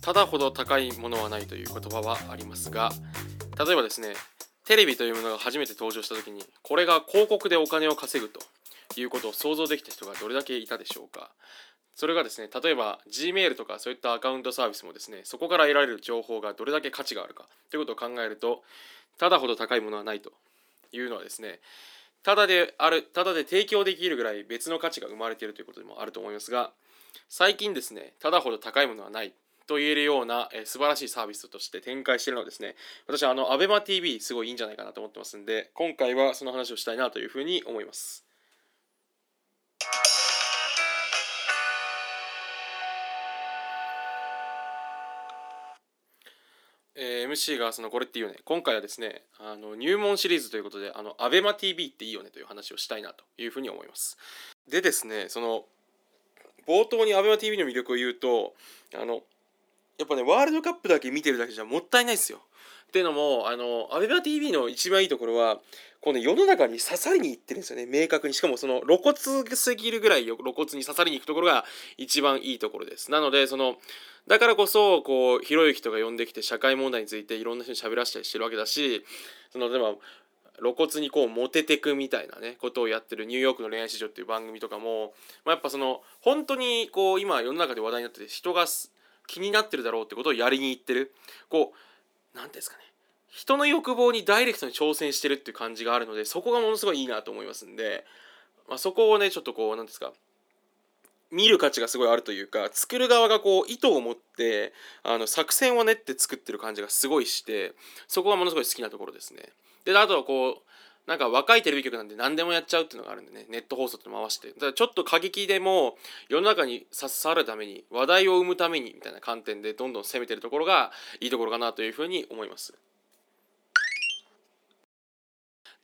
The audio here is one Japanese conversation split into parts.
ただほど高いものはないという言葉はありますが例えばですねテレビというものが初めて登場した時にこれが広告でお金を稼ぐということを想像できた人がどれだけいたでしょうか。それがですね例えば Gmail とかそういったアカウントサービスもですねそこから得られる情報がどれだけ価値があるかということを考えるとただほど高いものはないと。いうのはですねただであるただで提供できるぐらい別の価値が生まれているということでもあると思いますが最近ですねただほど高いものはないと言えるような、えー、素晴らしいサービスとして展開しているのはですね私はあの ABEMATV すごいいいんじゃないかなと思ってますんで今回はその話をしたいなというふうに思います。えー、MC がそのこれっていいよね今回はですねあの入門シリーズということであの ABEMATV っていいよねという話をしたいなというふうに思いますでですねその冒頭に ABEMATV の魅力を言うとあのやっぱねワールドカップだけ見てるだけじゃもったいないですよ。っていうのもあの ABEMATV の一番いいところはこの世の中に刺さりにいってるんですよね。明確に。しかもその露骨すぎるぐらい露骨に刺さりにいくところが一番いいところです。なのでそのだからこそこうひろゆきとか呼んできて社会問題についていろんな人に喋らせたりしてるわけだしその例えば露骨にこうモテてくみたいなねことをやってるニューヨークの恋愛市場っていう番組とかも、まあ、やっぱその本当にこう今世の中で話題になってて人が気になってるだろうってことをやりに行ってる。こう何ですかね人の欲望にダイレクトに挑戦してるっていう感じがあるのでそこがものすごいいいなと思いますんで、まあ、そこをねちょっとこう何ですか見る価値がすごいあるというか作る側がこう意図を持ってあの作戦を練って作ってる感じがすごいしてそこがものすごい好きなところですね。であとはこうなんか若いテレビ局なんで何でもやっちゃうっていうのがあるんでねネット放送って回してだからちょっと過激でも世の中に刺さるために話題を生むためにみたいな観点でどんどん攻めてるところがいいところかなというふうに思います。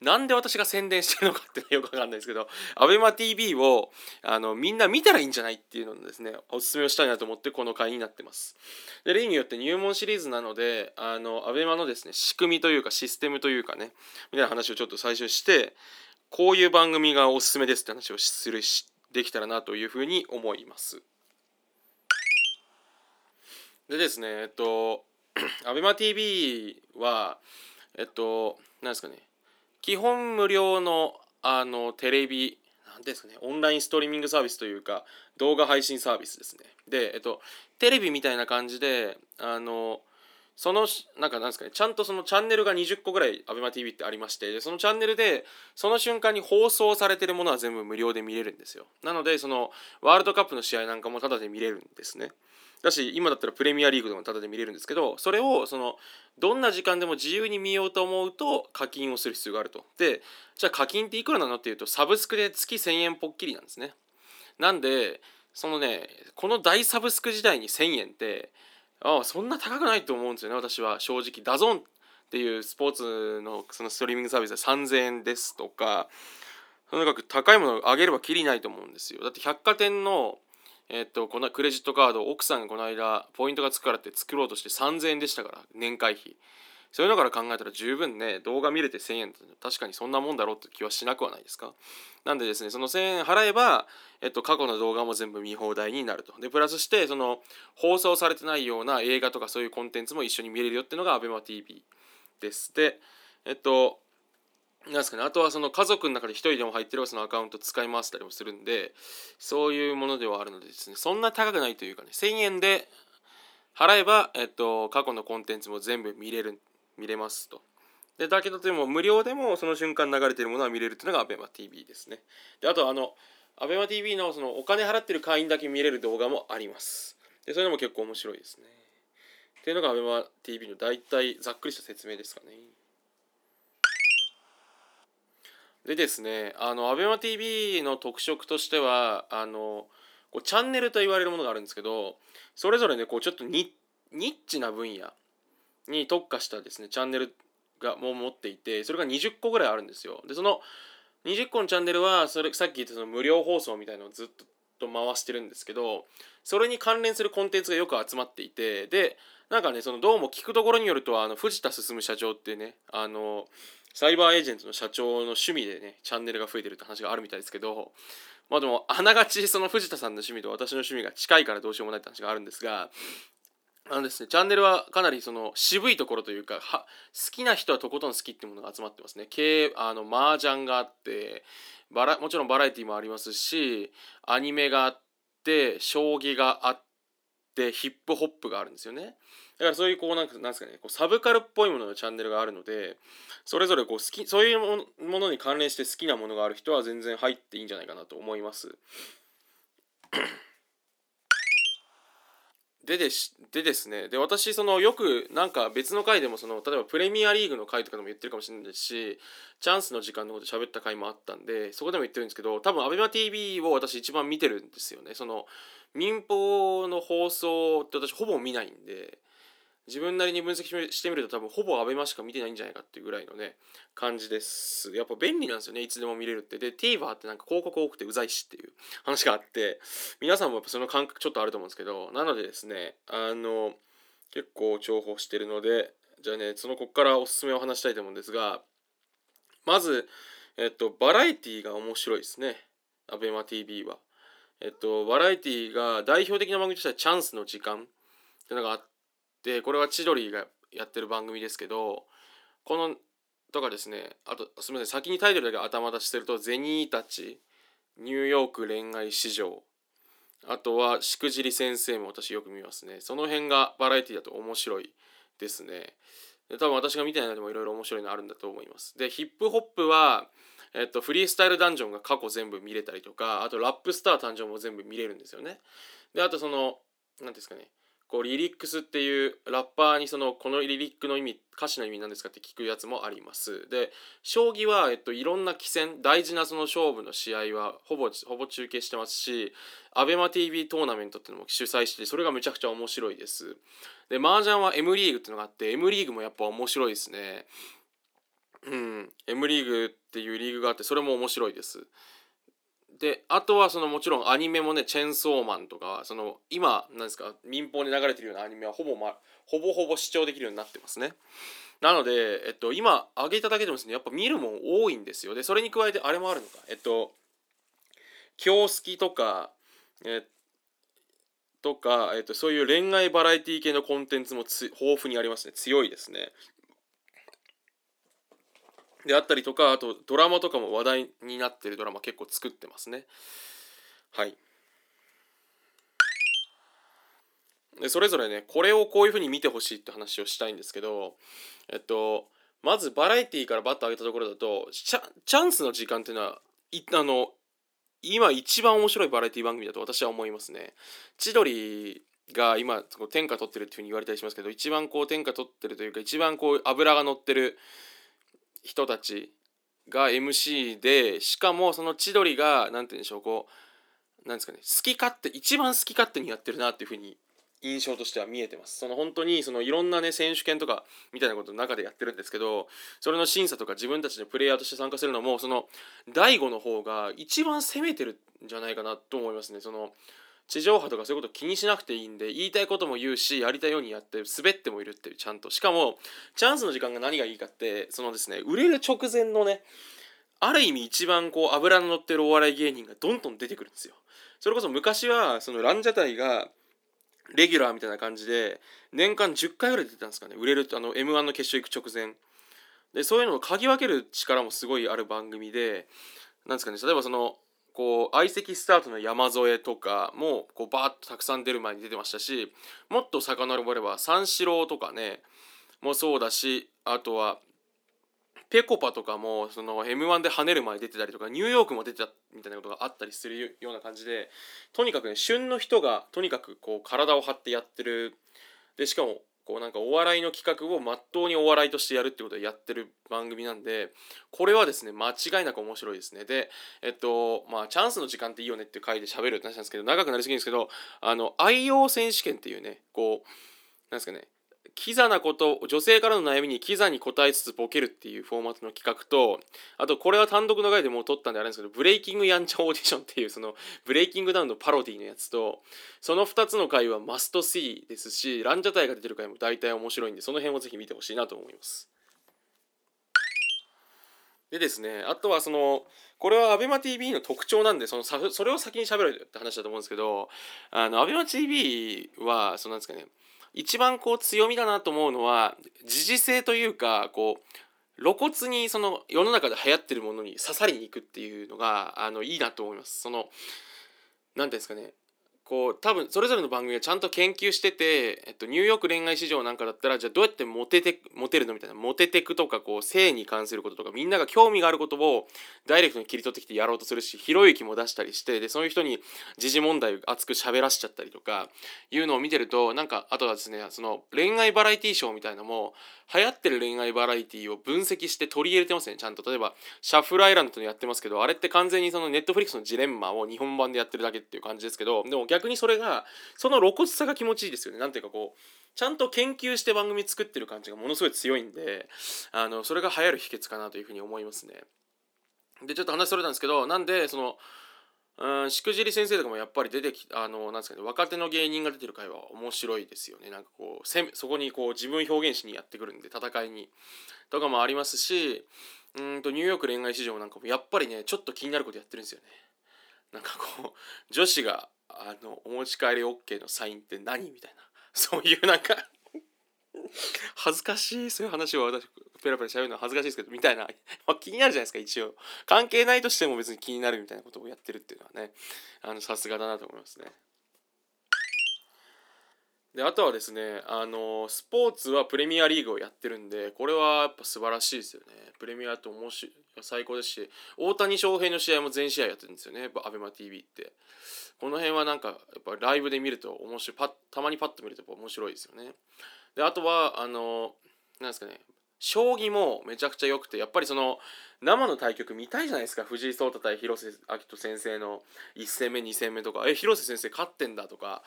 なんで私が宣伝してるのかってよくわかんないですけど ABEMATV をあのみんな見たらいいんじゃないっていうのをですねおすすめをしたいなと思ってこの回になってます。で例によって入門シリーズなのであの ABEMA のですね仕組みというかシステムというかねみたいな話をちょっと最初してこういう番組がおすすめですって話をするしできたらなというふうに思います。でですねえっと ABEMATV はえっと何ですかね基本無料のあのテレビなんですかねオンラインストリーミングサービスというか動画配信サービスですね。でえっとテレビみたいな感じであのそのなんかなんですかねちゃんとそのチャンネルが20個ぐらい ABEMATV ってありましてそのチャンネルでその瞬間に放送されてるものは全部無料で見れるんですよ。なのでそのワールドカップの試合なんかもタダで見れるんですね。だし今だったらプレミアリーグでもタダで見れるんですけどそれをそのどんな時間でも自由に見ようと思うと課金をする必要があると。でじゃあ課金っていくらなのっていうとサブスクで月1000円ぽっきりなんですね。なんでそのねこの大サブスク時代に1000円ってああそんな高くないと思うんですよね私は正直。ダゾンっていうスポーツのそのストリーミングサービスで3000円ですとかとにかく高いものを上げればきりないと思うんですよ。だって百貨店のえっと、このクレジットカード奥さんがこの間ポイントがつくからって作ろうとして3000円でしたから年会費。そういうのから考えたら十分ね動画見れて1000円って確かにそんなもんだろうって気はしなくはないですか？なんでですねその1000円払えば、えっと、過去の動画も全部見放題になると。でプラスしてその放送されてないような映画とかそういうコンテンツも一緒に見れるよっていうのが ABEMATV です。でえっとなんですかね、あとはその家族の中で1人でも入ってればそのアカウント使い回したりもするんでそういうものではあるのでですねそんな高くないというかね1000円で払えば、えっと、過去のコンテンツも全部見れる見れますと。でだけどでも無料でもその瞬間流れてるものは見れるっていうのが ABEMATV ですね。であとあの ABEMATV のそのお金払ってる会員だけ見れる動画もあります。でそういうのも結構面白いですね。っていうのが ABEMATV の大体ざっくりした説明ですかね。でですねあの ABEMATV の特色としてはあのこうチャンネルと言われるものがあるんですけどそれぞれねこうちょっとニッチな分野に特化したですねチャンネルがも持っていてそれが20個ぐらいあるんですよ。でその20個のチャンネルはそれさっき言ったその無料放送みたいのをずっとと回してるんですけどそれに関連するコンテンツがよく集まっていてでなんかねそのどうも聞くところによるとあの藤田進社長ってねあのサイバーエージェントの社長の趣味でねチャンネルが増えてるって話があるみたいですけどまあでもあながちその藤田さんの趣味と私の趣味が近いからどうしようもないって話があるんですがあのですねチャンネルはかなりその渋いところというかは好きな人はとことん好きっていうものが集まってますね。経あの麻雀があってバラもちろんバラエティもありますしアニメがあって将棋があってヒップホップがあるんですよね。だからそういうこうなんかなんですかねこうサブカルっぽいもののチャンネルがあるのでそれぞれこう好きそういうものに関連して好きなものがある人は全然入っていいんじゃないかなと思います。ででしでですねで私そのよくなんか別の回でもその例えばプレミアリーグの回とかでも言ってるかもしれないですしチャンスの時間のこと喋った回もあったんでそこでも言ってるんですけど多分 ABEMATV を私一番見てるんですよねその民放の放送って私ほぼ見ないんで自分なりに分析してみると多分ほぼアベマしか見てないんじゃないかっていうぐらいのね感じです。やっぱ便利なんですよねいつでも見れるって。で TVer ってなんか広告多くてうざいしっていう話があって皆さんもやっぱその感覚ちょっとあると思うんですけどなのでですねあの結構重宝してるのでじゃあねそのこっからおすすめを話したいと思うんですがまずえっとバラエティが面白いですね。ABEMATV は。えっとバラエティが代表的な番組としてはチャンスの時間っていうのがあってでこれは千鳥がやってる番組ですけどこのとかですねあとすみません先にタイトルだけ頭出してると「ゼニーたち」「ニューヨーク恋愛市場」あとは「しくじり先生」も私よく見ますね。その辺がバラエティだと面白いですね。で多分私が見てないのでもいろいろ面白いのあるんだと思います。でヒップホップはえっと、フリースタイルダンジョンが過去全部見れたりとかあとラップスター誕生も全部見れるんですよね。であとその何ですかねこうリリックスっていうラッパーにそのこのリリックの意味歌詞の意味なんですかって聞くやつもあります。で将棋は、えっと、いろんな棋戦大事なその勝負の試合はほぼほぼ中継してますし ABEMATV トーナメントっていうのも主催してそれがめちゃくちゃ面白いです。で麻雀は M リーグっていうのがあって M リーグもやっぱ面白いですね。うん。M リーグっていうリーグがあってそれも面白いです。であとはそのもちろんアニメもね「チェンソーマン」とかその今なんですか民放に流れてるようなアニメはほぼ,、ま、ほぼほぼ視聴できるようになってますね。なので、えっと、今挙げただけでもですねやっぱ見るもん多いんですよ。でそれに加えてあれもあるのかえっと「京好き」とかえとか、えっと、そういう恋愛バラエティ系のコンテンツも豊富にありますね強いですね。であったりとかあとドラマとかも話題になってるドラマ結構作ってますねはいでそれぞれねこれをこういうふうに見てほしいって話をしたいんですけどえっとまずバラエティーからバッと上げたところだとチャンスの時間っていうのはいあの今一番面白いバラエティ番組だと私は思いますね。千鳥が今天下取ってるっていうふうに言われたりしますけど一番こう天下取ってるというか一番こう脂が乗ってる人たちが MC でしかもその千鳥が何て言うんでしょうこうなんですかね好き勝手一番好き勝手にやってるなっていうふうに印象としては見えてます。その本当にそのいろんなね選手権とかみたいなことの中でやってるんですけどそれの審査とか自分たちのプレイヤーとして参加するのもその大悟の方が一番攻めてるんじゃないかなと思いますね。その地上波とかそういうこと気にしなくていいんで言いたいことも言うしやりたいようにやって滑ってもいるっていうちゃんと。しかもチャンスの時間が何がいいかってそのですね売れる直前のねある意味一番こう脂の乗ってるお笑い芸人がどんどん出てくるんですよ。それこそ昔はそのランジャタイがレギュラーみたいな感じで年間10回ぐらい出てたんですかね。売れるあの m 1の決勝行く直前。でそういうのを嗅ぎ分ける力もすごいある番組でなんですかね例えばそのこう相席スタートの山添とかもこうバーッとたくさん出る前に出てましたしもっと遡れば三四郎とかねもそうだしあとはぺこぱとかもその m 1で跳ねる前に出てたりとかニューヨークも出てたみたいなことがあったりするような感じでとにかくね旬の人がとにかくこう体を張ってやってる。でしかもこうなんかお笑いの企画をまっとうにお笑いとしてやるってことをやってる番組なんでこれはですね間違いなく面白いですね。でえっとまあチャンスの時間っていいよねっていう回で喋るって話なんですけど長くなりすぎるんですけどあの IO 選手権っていうねこうなんですかねキザなこと女性からの悩みにキザに答えつつボケるっていうフォーマットの企画とあとこれは単独の回でもう撮ったんであれですけどブレイキングやんちゃオーディションっていうそのブレイキングダウンのパロディのやつとその2つの回はマスト C ですしランジャタイが出てる回も大体面白いんでその辺をぜひ見てほしいなと思います。でですねあとはそのこれは ABEMATV の特徴なんでそのそれを先に喋るって話だと思うんですけどあの ABEMATV はそのなんですかね一番こう強みだなと思うのは時事性というかこう露骨にその世の中で流行ってるものに刺さりに行くっていうのがあのいいなと思います。その何ていうんですかねこう多分それぞれの番組がちゃんと研究してて、えっと、ニューヨーク恋愛市場なんかだったらじゃあどうやってモテてモテるのみたいなモテテクとかこう性に関することとかみんなが興味があることをダイレクトに切り取ってきてやろうとするしひろゆきも出したりしてでそういう人に時事問題を熱く喋らしちゃったりとかいうのを見てるとなんかあとはですねその恋愛バラエティーショーみたいなのも流行ってる恋愛バラエティーを分析して取り入れてますねちゃんと。例えばシャッフルアイランドとやってますけどあれって完全にそのネットフリックスのジレンマを日本版でやってるだけっていう感じですけどでも逆にそれがその露骨さが気持ちいいですよね。なんていうかこうちゃんと研究して番組作ってる感じがものすごい強いんであのそれが流行る秘訣かなというふうに思いますね。でちょっと話それたんですけどなんでそのうんしくじり先生とかもやっぱり出てきあのなんですかね若手の芸人が出てる回は面白いですよね。なんかこうせそこにこう自分表現しにやってくるんで戦いに。とかもありますしうんとニューヨーク恋愛市場なんかもやっぱりねちょっと気になることやってるんですよね。なんかこう女子があのお持ち帰り OK のサインって何？みたいな。そういうなんか恥ずかしい。そういう話を私ペラペラ喋るのは恥ずかしいですけどみたいな、まあ、気になるじゃないですか一応。関係ないとしても別に気になるみたいなことをやってるっていうのはね。あのさすがだなと思いますね。であとはですねあのスポーツはプレミアリーグをやってるんでこれはやっぱ素晴らしいですよね。プレミアって面白い最高ですし大谷翔平の試合も全試合やってるんですよね。ABEMATV って。この辺はなんかやっぱライブで見ると面白い。パたまにパッと見ると面白いですよね。であとはあのなんですかね将棋もめちゃくちゃ良くてやっぱりその生の対局見たいじゃないですか。藤井聡太対広瀬明人先生の1戦目2戦目とか。え広瀬先生勝ってんだとか。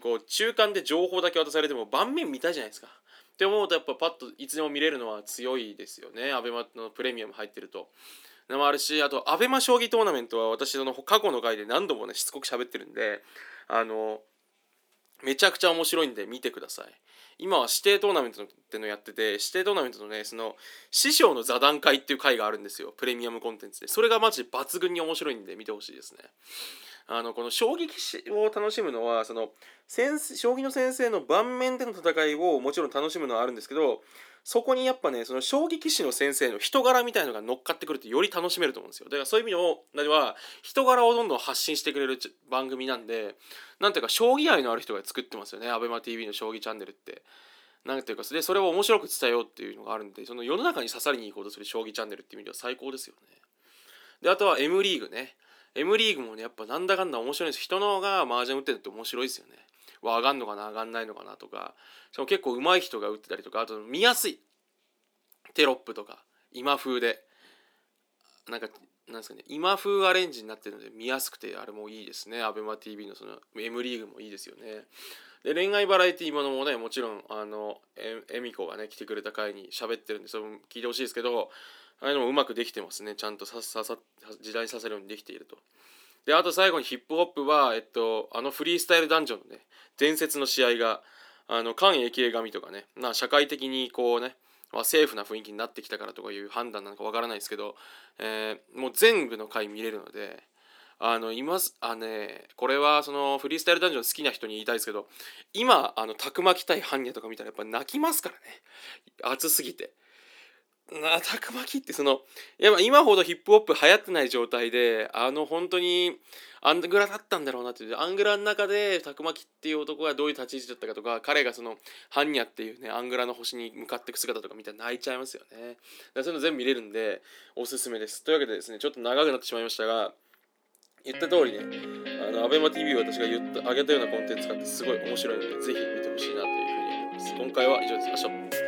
こう中間で情報だけ渡されても盤面見たいじゃないですか。って思うとやっぱパッといつでも見れるのは強いですよね。ABEMA のプレミアム入ってると。のもあるしあと ABEMA 将棋トーナメントは私の過去の回で何度もねしつこく喋ってるんであのめちゃくちゃ面白いんで見てください。今は指定トーナメントってのやってて指定トーナメントのねその師匠の座談会っていう回があるんですよ。プレミアムコンテンツで。それがマジ抜群に面白いんで見てほしいですね。あのこの将棋を楽しむのはその将棋の先生の盤面での戦いをもちろん楽しむのはあるんですけどそこにやっぱねその将棋棋士の先生の人柄みたいのが乗っかってくるとより楽しめると思うんですよ。だからそういう意味では人柄をどんどん発信してくれる番組なんでなんていうか将棋愛のある人が作ってますよね。ABEMATV の将棋チャンネルって。なんていうかでそれを面白く伝えようっていうのがあるんでその世の中に刺さりに行こうとする将棋チャンネルっていう意味では最高ですよね。であとは M リーグね。M リーグもねやっぱなんだかんだ面白いんです。人のが麻雀打ってるって面白いですよね。わ上がんのかな上がんないのかなとかしかも結構上手い人が打ってたりとかあと見やすい。テロップとか今風で。なんかなんですかね今風アレンジになってるので見やすくてあれもいいですね。ABEMATV のその M リーグもいいですよね。で恋愛バラエティーものもねもちろんあのえみこがね来てくれた回に喋ってるんでそれも聞いてほしいですけどああいうのもうまくできてますね。ちゃんとさささ時代にさせるようにできていると。であと最後にヒップホップは、えっと、あのフリースタイルダンジョンのね伝説の試合があの関英系神とかね、まあ、社会的にこうね、まあ、セーフな雰囲気になってきたからとかいう判断なのかわからないですけど、えー、もう全部の回見れるのであのいますあねこれはそのフリースタイルダンジョン好きな人に言いたいですけど今あのたくまきたい般若とか見たらやっぱ泣きますからね熱すぎて。たくまきってそのいや今ほどヒップホップ流行ってない状態であの本当にアングラだったんだろうなっていう。アングラの中でたくまきっていう男がどういう立ち位置だったかとか彼がそのハンニャっていうねアングラの星に向かっていく姿とか見たら泣いちゃいますよね。だそういうの全部見れるんでおすすめです。というわけでですねちょっと長くなってしまいましたが言った通りねあの ABEMATV 私が言ったあげたようなコンテンツがあってすごい面白いのでぜひ見てほしいなというふうに思います。今回は以上です明日